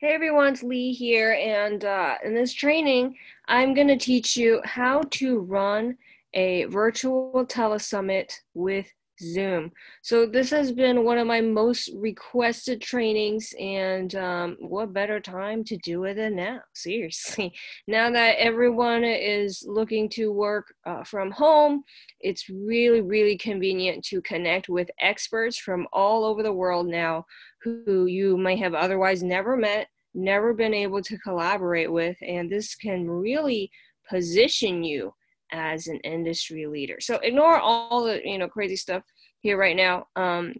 Hey everyone, it's Lee here, and uh, in this training, I'm going to teach you how to run a virtual telesummit with Zoom. So this has been one of my most requested trainings, and um, what better time to do it than now? Seriously, now that everyone is looking to work uh, from home, it's really, really convenient to connect with experts from all over the world now who you may have otherwise never met, never been able to collaborate with, and this can really position you as an industry leader. So ignore all the you know crazy stuff here right now. Um,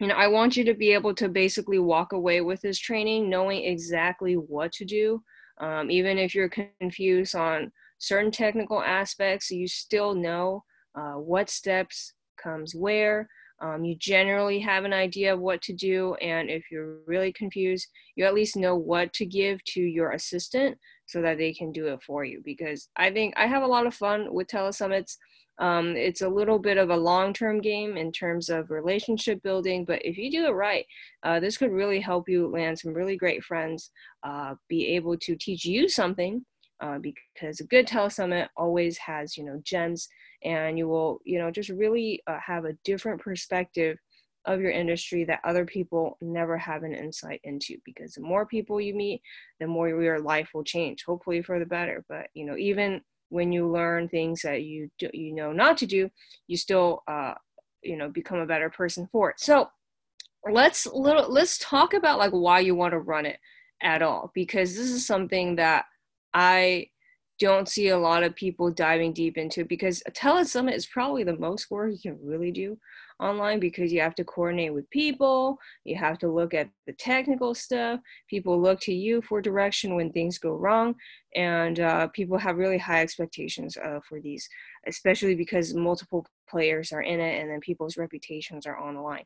you know, I want you to be able to basically walk away with this training knowing exactly what to do. Um, even if you're confused on certain technical aspects, you still know uh, what steps comes where. Um, you generally have an idea of what to do, and if you're really confused, you at least know what to give to your assistant so that they can do it for you. Because I think I have a lot of fun with telesummits. Um, it's a little bit of a long term game in terms of relationship building, but if you do it right, uh, this could really help you land some really great friends, uh, be able to teach you something. Uh, because a good telesummit always has you know gems and you will you know just really uh, have a different perspective of your industry that other people never have an insight into because the more people you meet the more your life will change hopefully for the better. But you know even when you learn things that you do, you know not to do you still uh, you know become a better person for it. So let's little let's talk about like why you want to run it at all because this is something that i don't see a lot of people diving deep into because a telesummit is probably the most work you can really do online because you have to coordinate with people you have to look at the technical stuff people look to you for direction when things go wrong and uh, people have really high expectations uh, for these especially because multiple players are in it and then people's reputations are on the line.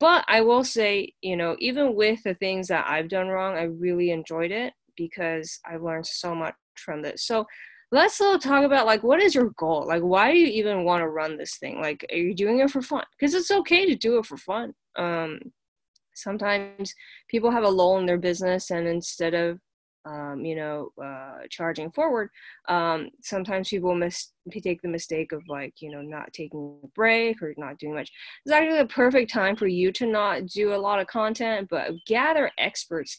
But i will say you know even with the things that i've done wrong i really enjoyed it because i've learned so much from this. So let's talk about like what is your goal? Like why do you even want to run this thing? Like are you doing it for fun? Because it's okay to do it for fun. Um sometimes people have a lull in their business and instead of um, you know uh, charging forward um, sometimes people mis- take the mistake of like you know not taking a break or not doing much. It's actually the perfect time for you to not do a lot of content but gather experts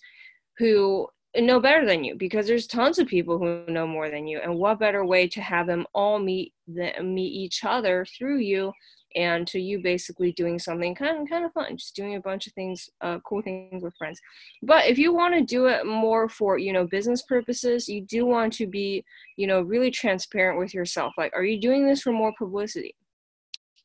who know better than you because there's tons of people who know more than you and what better way to have them all meet the, meet each other through you and to you basically doing something kind of kind of fun just doing a bunch of things uh, cool things with friends. But if you want to do it more for you know business purposes you do want to be you know really transparent with yourself. Like are you doing this for more publicity?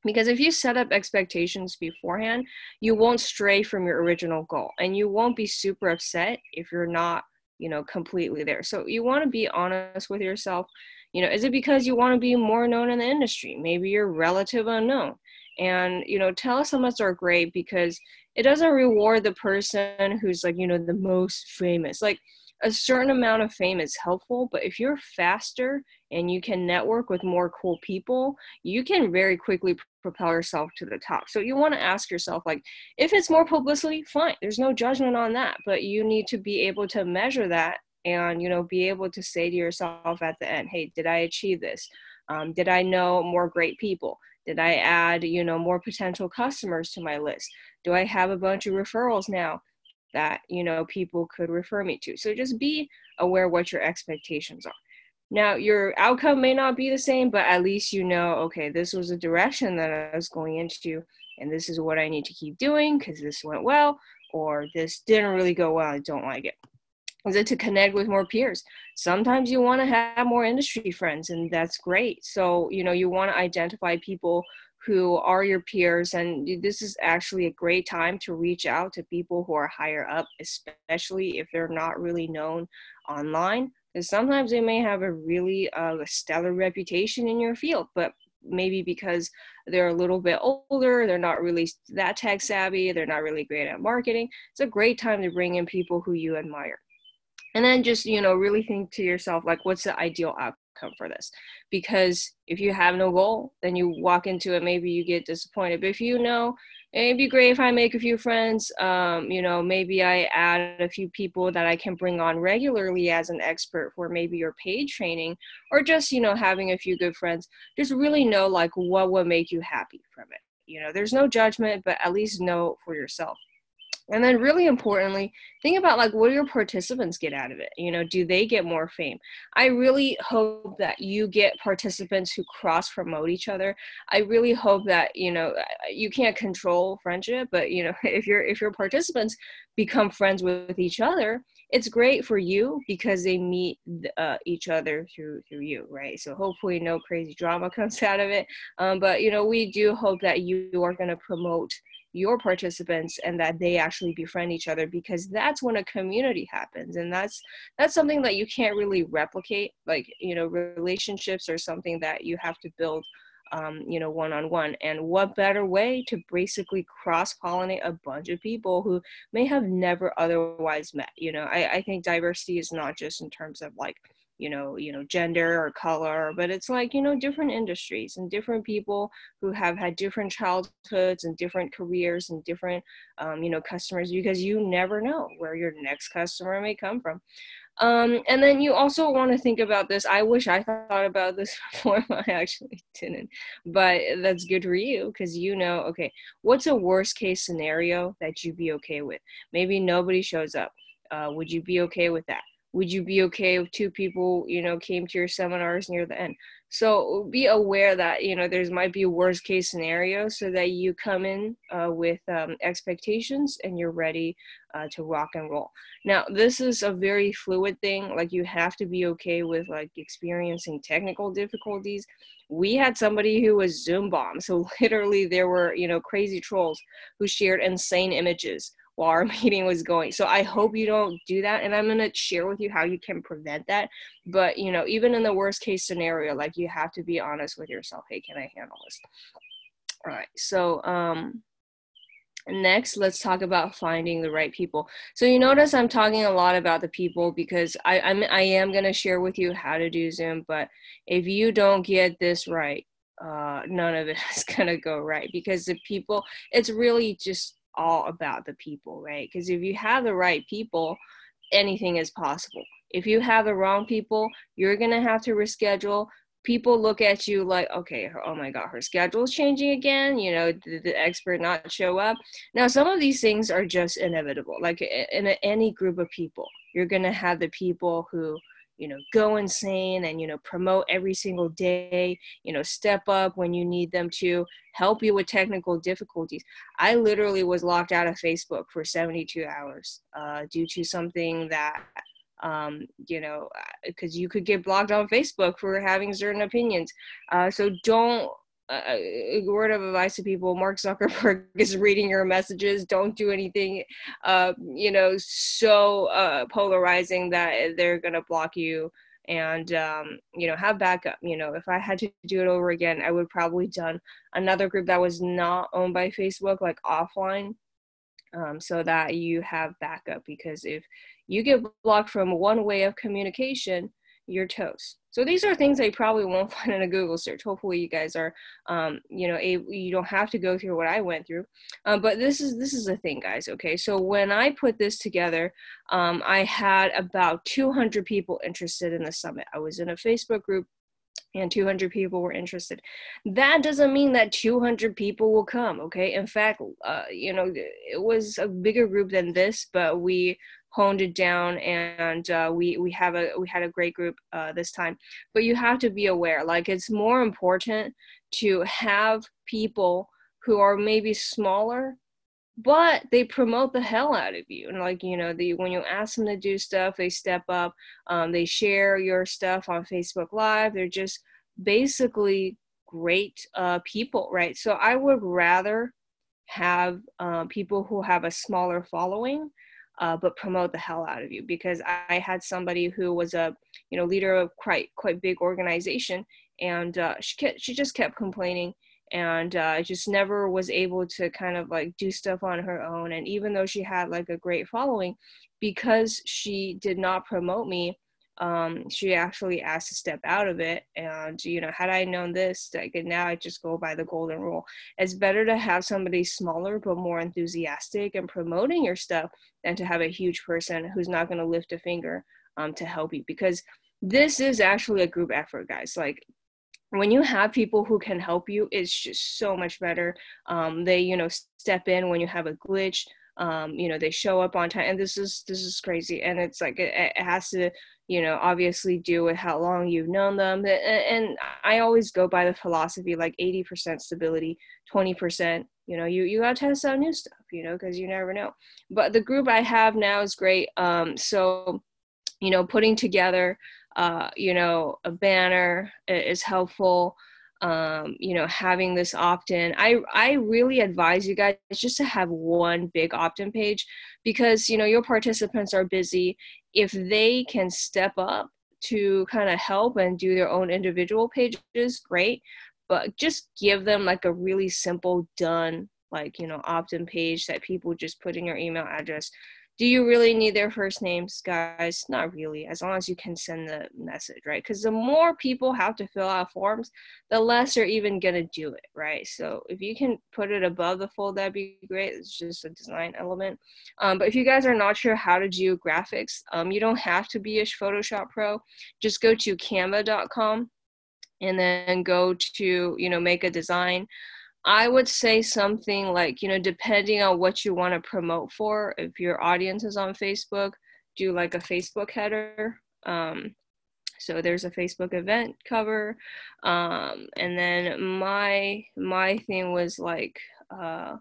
Because if you set up expectations beforehand you won't stray from your original goal and you won't be super upset if you're not you know completely there. So you want to be honest with yourself. You know is it because you want to be more known in the industry? Maybe you're relative unknown. And you know telesummits are great because it doesn't reward the person who's like you know the most famous. Like a certain amount of fame is helpful, but if you're faster and you can network with more cool people, you can very quickly propel yourself to the top. So you want to ask yourself, like, if it's more publicity, fine. There's no judgment on that, but you need to be able to measure that and you know be able to say to yourself at the end, hey, did I achieve this? Um, did I know more great people? Did I add you know more potential customers to my list? Do I have a bunch of referrals now? that you know people could refer me to so just be aware what your expectations are now your outcome may not be the same but at least you know okay this was a direction that i was going into and this is what i need to keep doing because this went well or this didn't really go well i don't like it. Is it to connect with more peers? Sometimes you want to have more industry friends and that's great. So you know you want to identify people who are your peers and this is actually a great time to reach out to people who are higher up especially if they're not really known online because sometimes they may have a really uh, stellar reputation in your field but maybe because they're a little bit older they're not really that tech savvy they're not really great at marketing it's a great time to bring in people who you admire. And then just you know really think to yourself like what's the ideal outcome for this? Because if you have no goal then you walk into it maybe you get disappointed but if you know it'd be great if I make a few friends. Um, you know, maybe I add a few people that I can bring on regularly as an expert for maybe your paid training or just, you know, having a few good friends. Just really know like what will make you happy from it. You know, there's no judgment, but at least know for yourself. And then really importantly, think about like what do your participants get out of it? You know, do they get more fame? I really hope that you get participants who cross promote each other. I really hope that, you know, you can't control friendship, but you know, if your if your participants become friends with each other, it's great for you because they meet uh, each other through through you, right? So hopefully no crazy drama comes out of it. Um, but you know, we do hope that you are going to promote your participants and that they actually befriend each other because that's when a community happens. And that's that's something that you can't really replicate like you know relationships are something that you have to build um, you know one on one and what better way to basically cross pollinate a bunch of people who may have never otherwise met you know? I, I think diversity is not just in terms of like you know you know gender or color but it's like you know different industries and different people who have had different childhoods and different careers and different um, you know customers because you never know where your next customer may come from. Um, and then you also want to think about this. I wish i thought about this before i actually didn't. But that's good for you because you know okay what's a worst case scenario that you'd be okay with? Maybe nobody shows up. Uh, would you be okay with that would you be okay if two people you know came to your seminars near the end? So be aware that you know there's might be a worst case scenario so that you come in uh, with um, expectations and you're ready uh, to rock and roll. Now this is a very fluid thing like you have to be okay with like experiencing technical difficulties. We had somebody who was zoom bomb so literally there were you know crazy trolls who shared insane images while our meeting was going. So I hope you don't do that. And I'm going to share with you how you can prevent that. But, you know, even in the worst case scenario, like you have to be honest with yourself. Hey, can I handle this? All right. So, um, next let's talk about finding the right people so you notice i'm talking a lot about the people because i i'm i am going to share with you how to do zoom but if you don't get this right uh none of it is to go right because the people it's really just all about the people, right? Because if you have the right people, anything is possible. If you have the wrong people, you're going to have to reschedule. People look at you like, okay, oh my God, her schedule is changing again. You know, did the expert not show up? Now, some of these things are just inevitable. Like in any group of people, you're going to have the people who you know go insane and you know promote every single day you know step up when you need them to help you with technical difficulties. I literally was locked out of facebook for 72 hours uh, due to something that um, you know because uh, you could get blocked on facebook for having certain opinions. Uh, so don't a word of advice to people mark zuckerberg is reading your messages. Don't do anything uh, you know so uh, polarizing that they're to block you. And um, you know have backup. You know if i had to do it over again i would probably done another group that was not owned by facebook like offline um, so that you have backup. Because if you get blocked from one way of communication you're toast so these are things that you probably won't find in a Google search. Hopefully you guys are, um, you know, a, you don't have to go through what I went through. Um, but this is this is the thing, guys. Okay, so when I put this together, um, I had about 200 people interested in the summit. I was in a Facebook group and 200 people were interested. That doesn't mean that 200 people will come, okay? In fact, uh, you know, it was a bigger group than this, but we honed it down and uh, we we have a we had a great group uh, this time. But you have to be aware like it's more important to have people who are maybe smaller but they promote the hell out of you. And like you know the when you ask them to do stuff they step up um, they share your stuff on facebook live. They're just basically great uh, people right? So i would rather have uh, people who have a smaller following uh, but promote the hell out of you because I, had somebody who was a you know leader of quite quite big organization and uh, she kept, she just kept complaining and uh, just never was able to kind of like do stuff on her own and even though she had like a great following because she did not promote me um, she actually asked to step out of it. And, you know, had I known this, like now I just go by the golden rule. It's better to have somebody smaller but more enthusiastic and promoting your stuff than to have a huge person who's not going to lift a finger um, to help you because this is actually a group effort, guys. Like when you have people who can help you, it's just so much better. Um, they, you know, step in when you have a glitch. Um, you know, they show up on time, and this is this is crazy. And it's like it, it has to you know obviously do with how long you've known them and i always go by the philosophy like 80% stability 20% you know you you got to test out new stuff you know because you never know. But the group i have now is great um so you know putting together uh you know a banner is helpful um, you know, having this opt-in. I I really advise you guys just to have one big opt-in page because you know your participants are busy if they can step up to kind of help and do their own individual pages, great. But just give them like a really simple, done, like, you know, opt in page that people just put in your email address do you really need their first names guys? Not really as long as you can send the message right? Because the more people have to fill out forms the less they're even going to do it right? So if you can put it above the fold that'd be great. It's just a design element. Um, but if you guys are not sure how to do graphics um, you don't have to be a photoshop pro. Just go to canva.com and then go to you know make a design I would say something like, you know, depending on what you want to promote for, if your audience is on Facebook, do like a Facebook header. Um, so there's a Facebook event cover. Um, and then my my thing was like uh,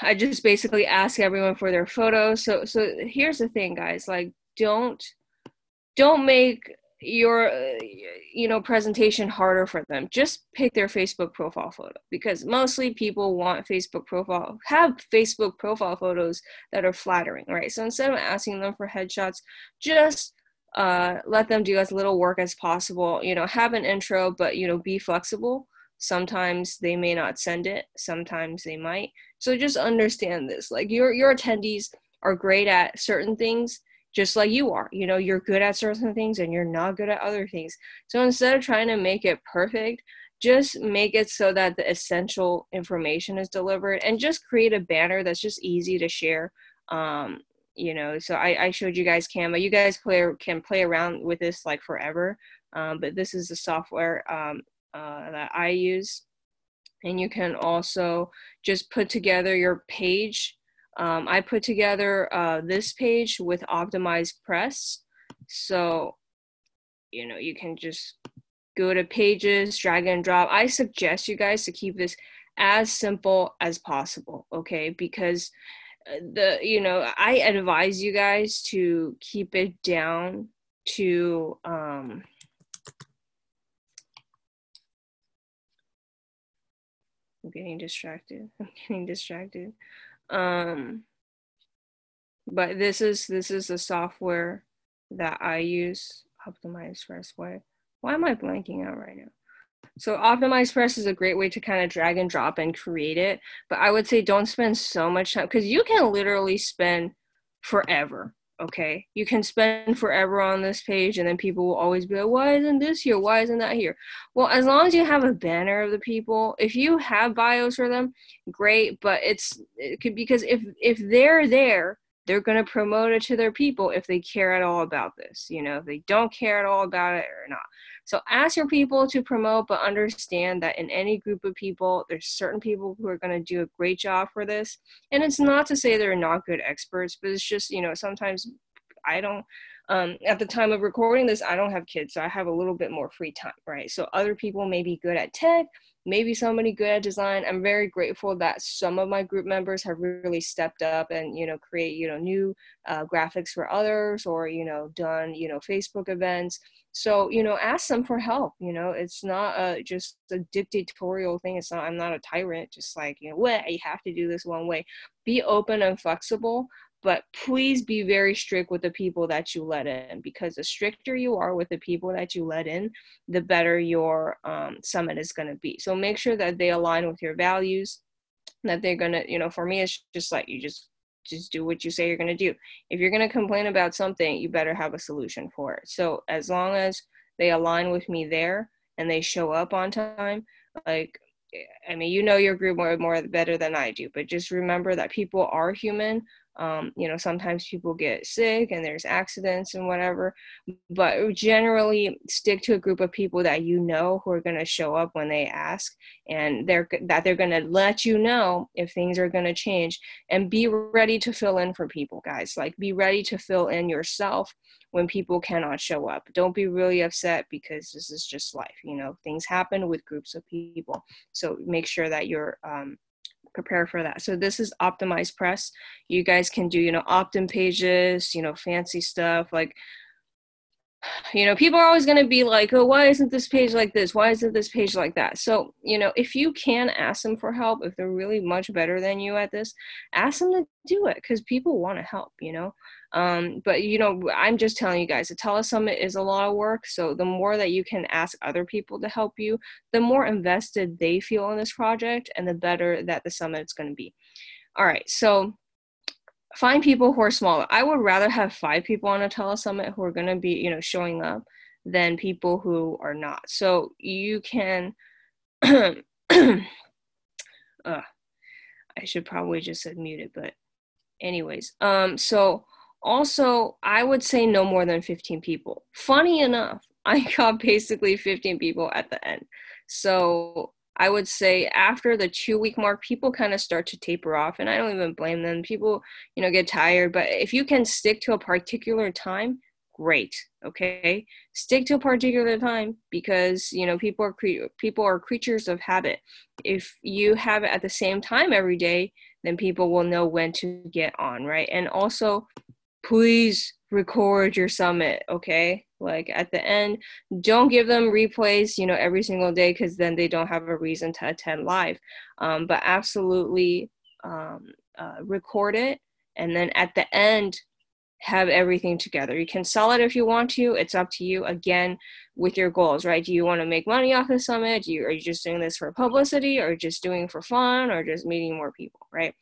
I just basically ask everyone for their photos. So so here's the thing, guys, like don't don't make your uh, you know presentation harder for them. Just pick their facebook profile photo because mostly people want facebook profile have facebook profile photos that are flattering right? So instead of asking them for headshots just uh, let them do as little work as possible you know have an intro but you know be flexible. Sometimes they may not send it sometimes they might. So just understand this like your your attendees are great at certain things just like you are. You know, you're good at certain things and you're not good at other things. So instead of trying to make it perfect, just make it so that the essential information is delivered and just create a banner that's just easy to share. Um, you know, so I, I showed you guys Canva. You guys play can play around with this like forever. Um, but this is the software um, uh, that I use. And you can also just put together your page um, I put together uh, this page with optimized press. So, you know, you can just go to pages, drag and drop. I suggest you guys to keep this as simple as possible, okay? Because uh, the, you know, I advise you guys to keep it down to, um, I'm getting distracted. I'm getting distracted. Um, but this is this is the software that I use, Optimize Expressway. Why am I blanking out right now? So Optimize Press is a great way to kind of drag and drop and create it. But I would say don't spend so much time because you can literally spend forever okay you can spend forever on this page and then people will always be like why isn't this here? Why isn't that here? Well as long as you have a banner of the people if you have bios for them great but it's it could because if if they're there they're going to promote it to their people if they care at all about this you know if they don't care at all about it or not so ask your people to promote but understand that in any group of people there's certain people who are going to do a great job for this. And it's not to say they're not good experts but it's just you know sometimes i don't um, at the time of recording this i don't have kids so i have a little bit more free time right? So other people may be good at tech maybe somebody good at design. I'm very grateful that some of my group members have really stepped up and you know create you know new uh, graphics for others or you know done you know facebook events. So you know ask them for help you know? It's not a, just a dictatorial thing. It's not i'm not a tyrant just like you know what you have to do this one way. Be open and flexible but please be very strict with the people that you let in because the stricter you are with the people that you let in the better your um, summit is going to be so make sure that they align with your values that they're going to you know for me it's just like you just just do what you say you're going to do. If you're going to complain about something, you better have a solution for it. So as long as they align with me there and they show up on time, like I mean, you know your group more more better than I do, but just remember that people are human. Um, you know, sometimes people get sick and there's accidents and whatever, but generally stick to a group of people that you know who are going to show up when they ask and they're that they're going to let you know if things are going to change and be ready to fill in for people, guys. Like be ready to fill in yourself when people cannot show up. Don't be really upset because this is just life. You know, things happen with groups of people. So make sure that you're um, prepared for that. So this is optimized press. You guys can do, you know, opt-in pages, you know, fancy stuff like you know, people are always going to be like, oh, why isn't this page like this? Why isn't this page like that? So, you know, if you can ask them for help, if they're really much better than you at this, ask them to do it because people want to help, you know. Um, but, you know, I'm just telling you guys, a telesummit is a lot of work. So the more that you can ask other people to help you, the more invested they feel in this project and the better that the summit is going to be. All right. So, find people who are smaller. I would rather have five people on a telesummit who are going to be, you know, showing up than people who are not. So you can. uh, I should probably just have muted, but anyways. Um. So also, I would say no more than fifteen people. Funny enough, I got basically fifteen people at the end. So I would say after the two week mark, people kind of start to taper off, and I don't even blame them. People, you know, get tired, but if you can stick to a particular time, great. Okay, stick to a particular time because you know people are cre- people are creatures of habit. If you have it at the same time every day, then people will know when to get on, right? And also, please record your summit. Okay, like at the end don't give them replays you know every single day because then they don't have a reason to attend live um, but absolutely um, uh, record it and then at the end have everything together. You can sell it if you want to it's up to you again with your goals right? Do you want to make money off the summit? Do you, are you just doing this for publicity or just doing for fun or just meeting more people right?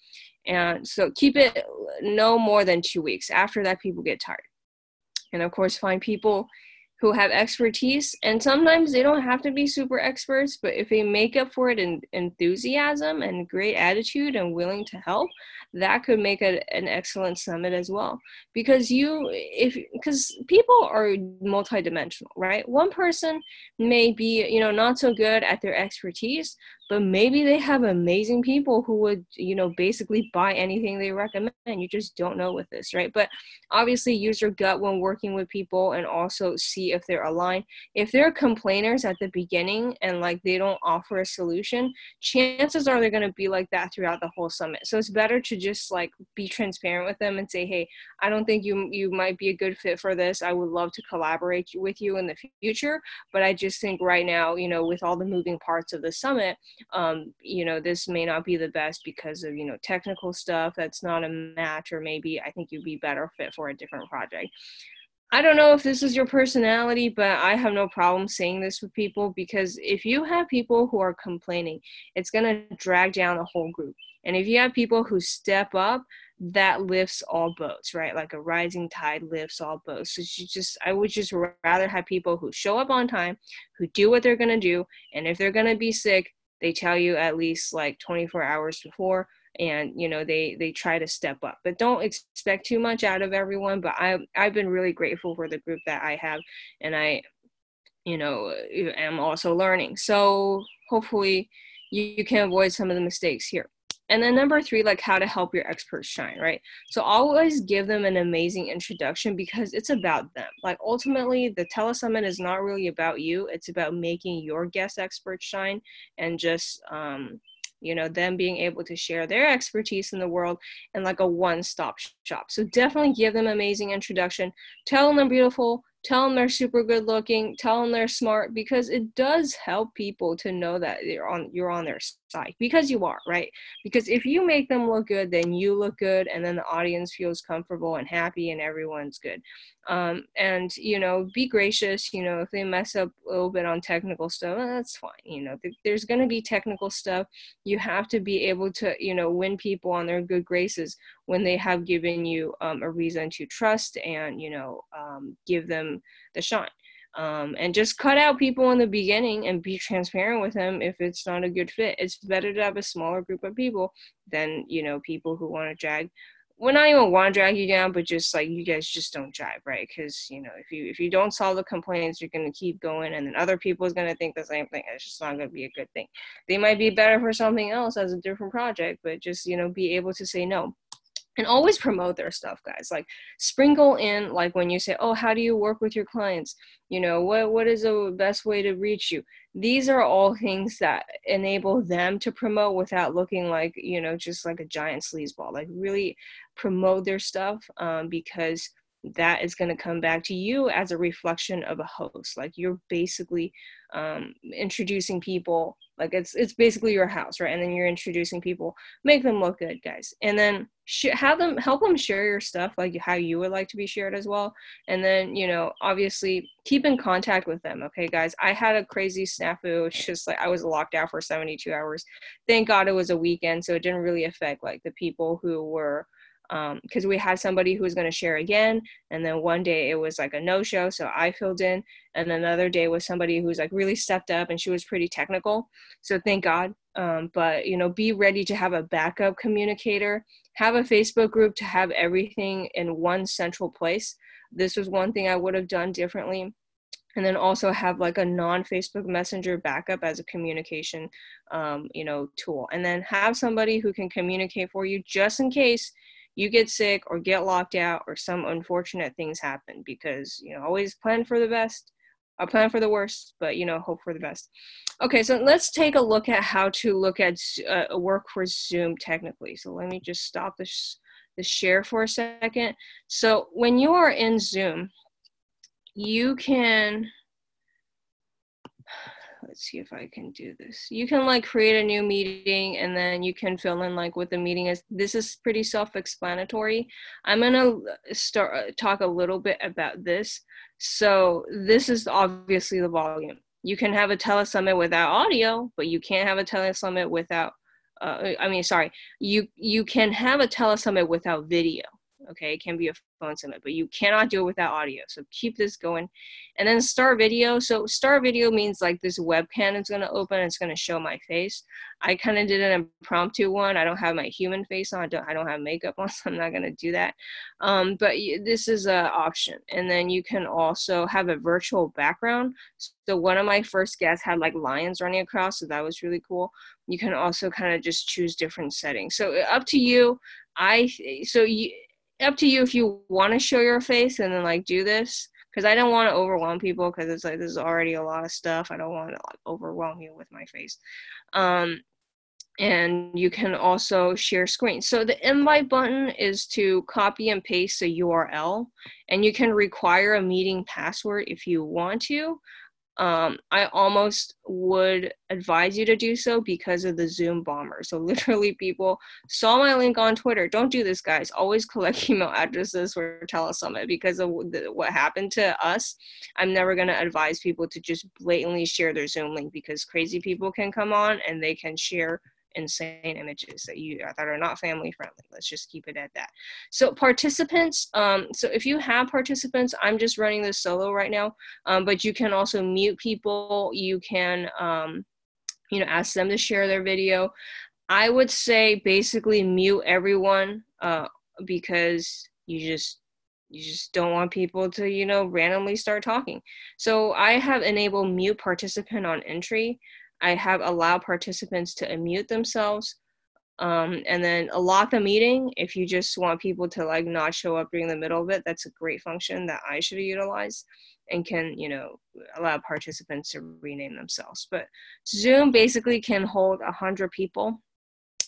And so keep it no more than two weeks. After that people get tired. And of course find people who have expertise and sometimes they don't have to be super experts but if they make up for it in enthusiasm and great attitude and willing to help that could make a, an excellent summit as well. Because you if because people are multidimensional right? One person may be you know not so good at their expertise but maybe they have amazing people who would you know basically buy anything they recommend. You just don't know with this right? But obviously use your gut when working with people and also see if they're aligned. If they're complainers at the beginning and like they don't offer a solution chances are they're going to be like that throughout the whole summit. So it's better to just like be transparent with them and say hey i don't think you you might be a good fit for this. I would love to collaborate with you in the future but i just think right now you know with all the moving parts of the summit um, you know, this may not be the best because of, you know, technical stuff that's not a match, or maybe I think you'd be better fit for a different project. I don't know if this is your personality, but I have no problem saying this with people because if you have people who are complaining, it's going to drag down the whole group. And if you have people who step up, that lifts all boats, right? Like a rising tide lifts all boats. So you just, I would just rather have people who show up on time, who do what they're going to do. And if they're going to be sick, they tell you at least like 24 hours before and you know they they try to step up. But don't expect too much out of everyone but i i've been really grateful for the group that i have and i you know am also learning. So hopefully you, you can avoid some of the mistakes here and then number three, like how to help your experts shine, right? So always give them an amazing introduction because it's about them. Like ultimately, the telesummit is not really about you. It's about making your guest experts shine and just um, you know them being able to share their expertise in the world and like a one-stop shop so definitely give them amazing introduction tell them beautiful tell them they're super good looking tell them they're smart because it does help people to know that you're on you're on their side because you are right? Because if you make them look good then you look good and then the audience feels comfortable and happy and everyone's good um, and you know be gracious you know if they mess up a little bit on technical stuff that's fine you know th- there's going to be technical stuff. You have to be able to you know win people on their good graces when they have given you um, a reason to trust and you know um, give them the shot um, and just cut out people in the beginning and be transparent with them if it's not a good fit. It's better to have a smaller group of people than you know people who want to drag well not even want to drag you down but just like you guys just don't jive right? Because you know if you if you don't solve the complaints you're to keep going and then other people is to think the same thing. It's just not to be a good thing. They might be better for something else as a different project but just you know be able to say no and always promote their stuff guys. Like sprinkle in like when you say oh how do you work with your clients? You know what what is the best way to reach you? These are all things that enable them to promote without looking like you know just like a giant sleazeball. Like really promote their stuff um, because that is going to come back to you as a reflection of a host. Like you're basically um, introducing people like it's it's basically your house right? And then you're introducing people. Make them look good guys. And then sh- have them help them share your stuff like how you would like to be shared as well. And then you know obviously keep in contact with them okay guys? I had a crazy snafu. It's just like i was locked out for 72 hours. Thank god it was a weekend so it didn't really affect like the people who were because um, we had somebody who was going to share again and then one day it was like a no show so i filled in and another day was somebody who was like really stepped up and she was pretty technical so thank god um, but you know be ready to have a backup communicator have a facebook group to have everything in one central place. This was one thing i would have done differently and then also have like a non-facebook messenger backup as a communication um, you know tool and then have somebody who can communicate for you just in case you get sick or get locked out or some unfortunate things happen because you know always plan for the best I plan for the worst, but you know, hope for the best. Okay, so let's take a look at how to look at uh, work for Zoom technically. So let me just stop this the share for a second. So when you are in Zoom, you can let's see if I can do this. You can like create a new meeting and then you can fill in like what the meeting is. This is pretty self-explanatory. I'm gonna start uh, talk a little bit about this. So this is obviously the volume. You can have a telesummit without audio, but you can't have a telesummit without. Uh, I mean, sorry. You you can have a telesummit without video okay? It can be a phone summit but you cannot do it without audio so keep this going. And then start video so start video means like this webcam is going to open it's going to show my face. I kind of did an impromptu one i don't have my human face on i don't, I don't have makeup on so i'm not going to do that. Um, but this is an option and then you can also have a virtual background. So one of my first guests had like lions running across so that was really cool. You can also kind of just choose different settings. So up to you. I so you up to you if you want to show your face and then like do this because I don't want to overwhelm people because it's like this is already a lot of stuff. I don't want to like overwhelm you with my face. Um, and you can also share screen. So the invite button is to copy and paste the URL, and you can require a meeting password if you want to um, I almost would advise you to do so because of the Zoom bomber. So literally, people saw my link on Twitter. Don't do this, guys. Always collect email addresses for Telesummit because of what happened to us. I'm never going to advise people to just blatantly share their Zoom link because crazy people can come on and they can share insane images that you that are not family friendly. Let's just keep it at that. So participants um, so if you have participants i'm just running this solo right now um, but you can also mute people. You can um, you know ask them to share their video. I would say basically mute everyone uh, because you just you just don't want people to you know randomly start talking. So i have enabled mute participant on entry I have allowed participants to unmute themselves um, and then lock the meeting if you just want people to like not show up during the middle of it. That's a great function that I should utilize and can, you know, allow participants to rename themselves. But Zoom basically can hold a hundred people.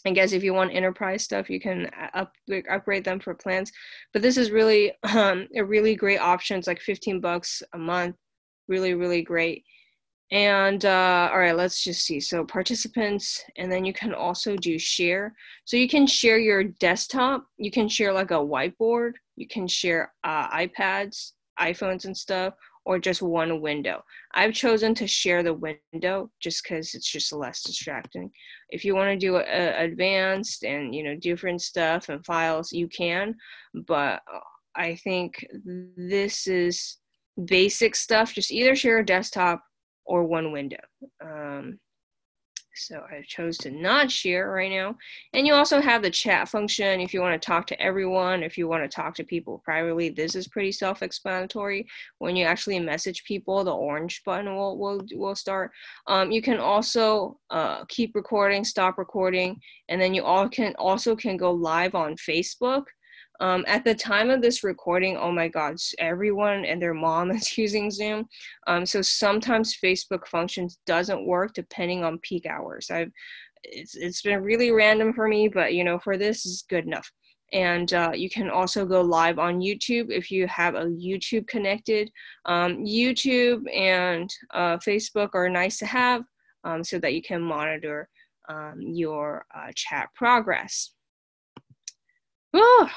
I guess if you want enterprise stuff, you can up, upgrade them for plans. But this is really um, a really great option. It's like 15 bucks a month. Really, really great. And uh, all right, let's just see. So participants, and then you can also do share. So you can share your desktop. You can share like a whiteboard. You can share uh, iPads, iPhones, and stuff, or just one window. I've chosen to share the window just because it's just less distracting. If you want to do a, advanced and you know different stuff and files, you can, but I think this is basic stuff. Just either share a desktop or one window. Um, so I chose to not share right now. And you also have the chat function if you want to talk to everyone, if you want to talk to people privately. This is pretty self-explanatory. When you actually message people, the orange button will will, will start. Um, you can also uh, keep recording, stop recording, and then you all can also can go live on Facebook. Um, at the time of this recording, oh my God, everyone and their mom is using Zoom. Um, so sometimes Facebook functions doesn't work depending on peak hours. I've it's it's been really random for me, but you know for this is good enough. And uh, you can also go live on YouTube if you have a YouTube connected. Um, YouTube and uh, Facebook are nice to have um, so that you can monitor um, your uh, chat progress. Oh,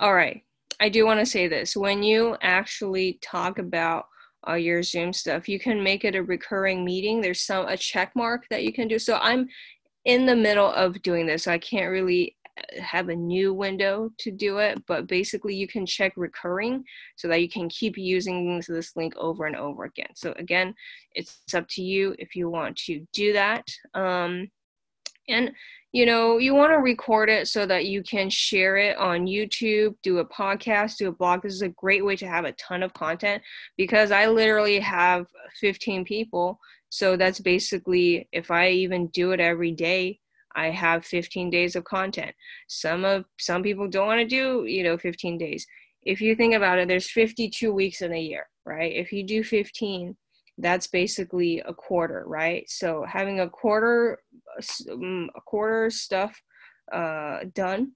all right. I do want to say this. When you actually talk about uh, your Zoom stuff, you can make it a recurring meeting. There's some a check mark that you can do. So I'm in the middle of doing this. So I can't really uh, have a new window to do it, but basically you can check recurring so that you can keep using this link over and over again. So again, it's up to you if you want to do that. Um, and you know, you want to record it so that you can share it on YouTube, do a podcast, do a blog. This is a great way to have a ton of content because I literally have 15 people. So that's basically if I even do it every day, I have 15 days of content. Some of some people don't want to do, you know, 15 days. If you think about it, there's 52 weeks in a year, right? If you do 15, that's basically a quarter, right? So having a quarter um, a quarter stuff uh, done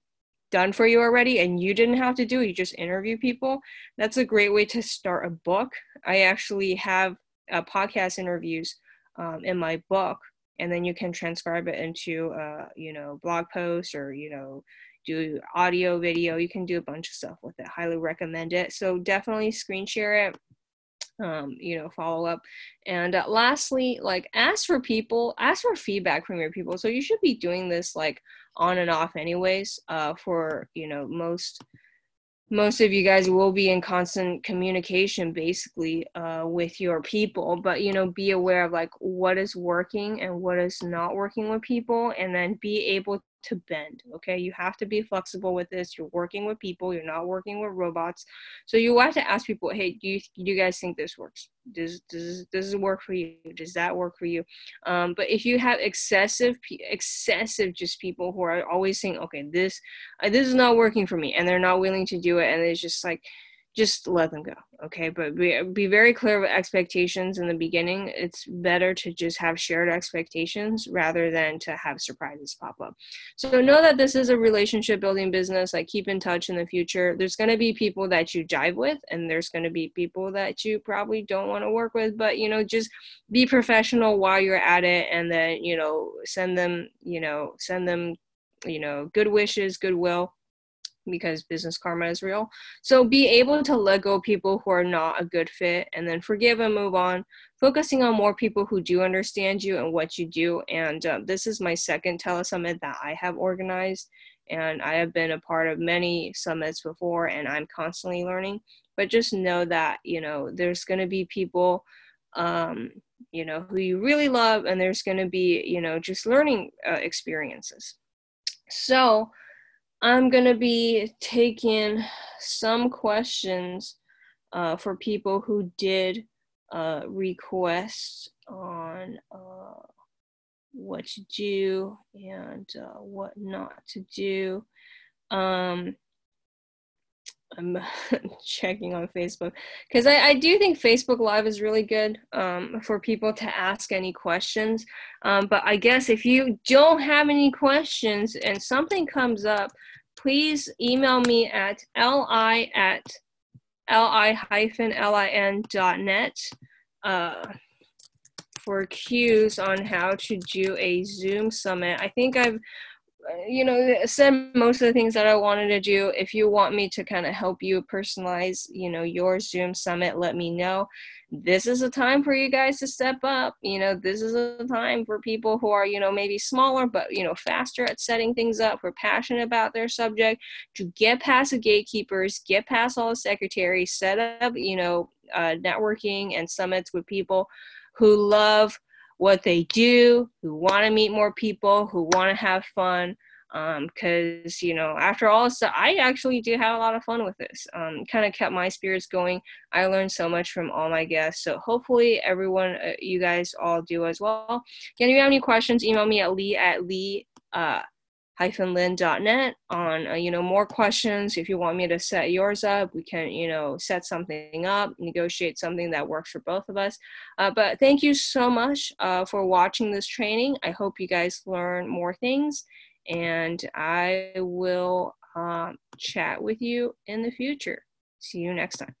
done for you already and you didn't have to do it. You just interview people. That's a great way to start a book. I actually have uh, podcast interviews um, in my book and then you can transcribe it into uh, you know blog posts or you know do audio video. You can do a bunch of stuff with it. Highly recommend it. So definitely screen share it um, you know, follow up. And uh, lastly, like ask for people, ask for feedback from your people. So you should be doing this like on and off anyways. Uh, for you know most most of you guys will be in constant communication basically uh, with your people but you know be aware of like what is working and what is not working with people and then be able to bend okay? You have to be flexible with this. You're working with people. You're not working with robots. So you have to ask people hey do you, do you guys think this works? Does does does it work for you? Does that work for you? Um, but if you have excessive excessive just people who are always saying okay this uh, this is not working for me and they're not willing to do it and it's just like just let them go okay? But be, be very clear with expectations in the beginning. It's better to just have shared expectations rather than to have surprises pop up. So know that this is a relationship building business. Like keep in touch in the future. There's going to be people that you jive with and there's going to be people that you probably don't want to work with but you know just be professional while you're at it and then you know send them you know send them you know good wishes goodwill because business karma is real. So be able to let go people who are not a good fit and then forgive and move on, focusing on more people who do understand you and what you do. And uh, this is my second telesummit that I have organized. And I have been a part of many summits before and I'm constantly learning. But just know that, you know, there's going to be people, um, you know, who you really love, and there's going to be, you know, just learning uh, experiences. So, I'm going to be taking some questions uh, for people who did uh, request on uh, what to do and uh, what not to do. Um, I'm checking on Facebook because I, I, do think Facebook Live is really good um, for people to ask any questions. Um, but I guess if you don't have any questions and something comes up, please email me at li at li-lin.net uh, for cues on how to do a Zoom summit. I think I've you know, said most of the things that I wanted to do. If you want me to kind of help you personalize, you know, your Zoom summit, let me know. This is a time for you guys to step up. You know, this is a time for people who are, you know, maybe smaller, but, you know, faster at setting things up, who are passionate about their subject, to get past the gatekeepers, get past all the secretaries, set up, you know, uh, networking and summits with people who love what they do, who want to meet more people, who want to have fun. Because, um, you know, after all so I actually do have a lot of fun with this. Um, kind of kept my spirits going. I learned so much from all my guests. So hopefully, everyone, uh, you guys all do as well. Again, if you have any questions, email me at lee at lee. Uh, lynn.net on uh, you know more questions. If you want me to set yours up we can you know set something up negotiate something that works for both of us. Uh, but thank you so much uh, for watching this training. I hope you guys learn more things and i will um, chat with you in the future. See you next time